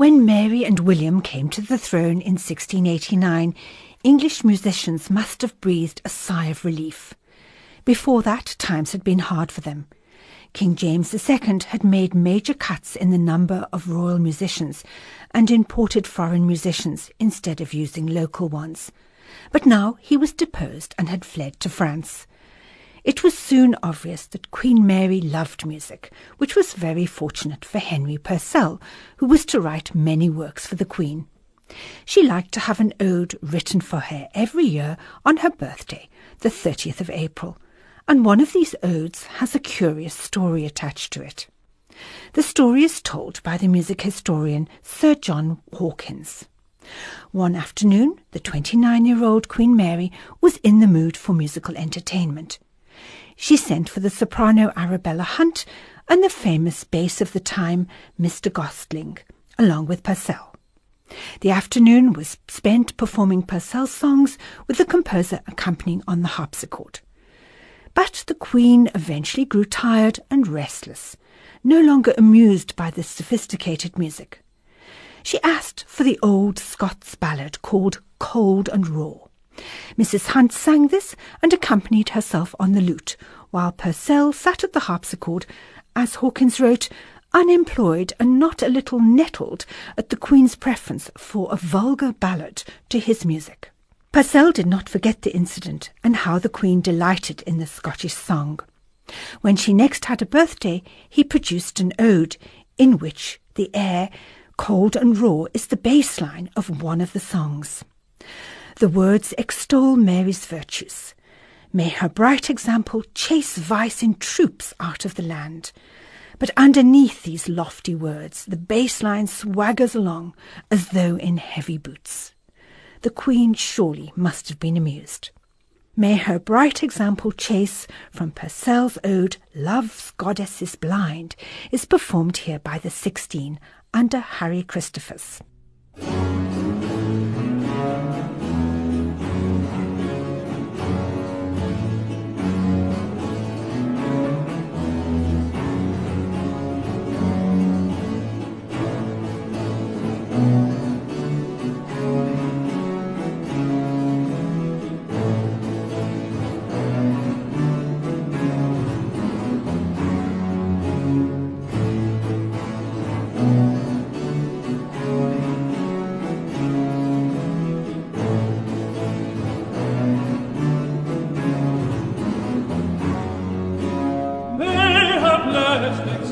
and William came to the throne in 1689, English musicians must have breathed a sigh of relief. Before that, times had been hard for them. King James II had made major cuts in the number of royal musicians and imported foreign musicians instead of using local ones. But now he was deposed and had fled to France. It was soon obvious that Queen Mary loved music, which was very fortunate for Henry Purcell, who was to write many works for the Queen. She liked to have an ode written for her every year on her birthday, the 30th of April, and one of these odes has a curious story attached to it. The story is told by the music historian Sir John Hawkins. One afternoon, the 29 year old Queen Mary was in the mood for musical entertainment. She sent for the soprano Arabella Hunt and the famous bass of the time, Mr. Gostling, along with Purcell. The afternoon was spent performing Purcell's songs with the composer accompanying on the harpsichord. But the Queen eventually grew tired and restless, no longer amused by this sophisticated music. She asked for the old Scots ballad called Cold and Raw. Mrs. Hunt sang this and accompanied herself on the lute, while Purcell sat at the harpsichord, as Hawkins wrote, unemployed and not a little nettled at the Queen's preference for a vulgar ballad to his music. Purcell did not forget the incident and how the Queen delighted in the Scottish song. When she next had a birthday, he produced an ode in which the air, cold and raw, is the bass line of one of the songs. The words extol Mary's virtues. May her bright example chase vice in troops out of the land. But underneath these lofty words, the bass line swaggers along as though in heavy boots. The Queen surely must have been amused. May her bright example chase from Purcell's ode Love's Goddess is Blind is performed here by the Sixteen under Harry Christophers.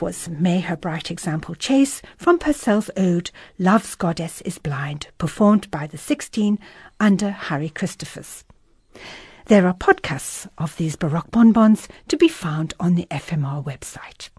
was May Her Bright Example Chase from Purcell's ode Love's Goddess is Blind, performed by the Sixteen under Harry Christophers. There are podcasts of these Baroque bonbons to be found on the FMR website.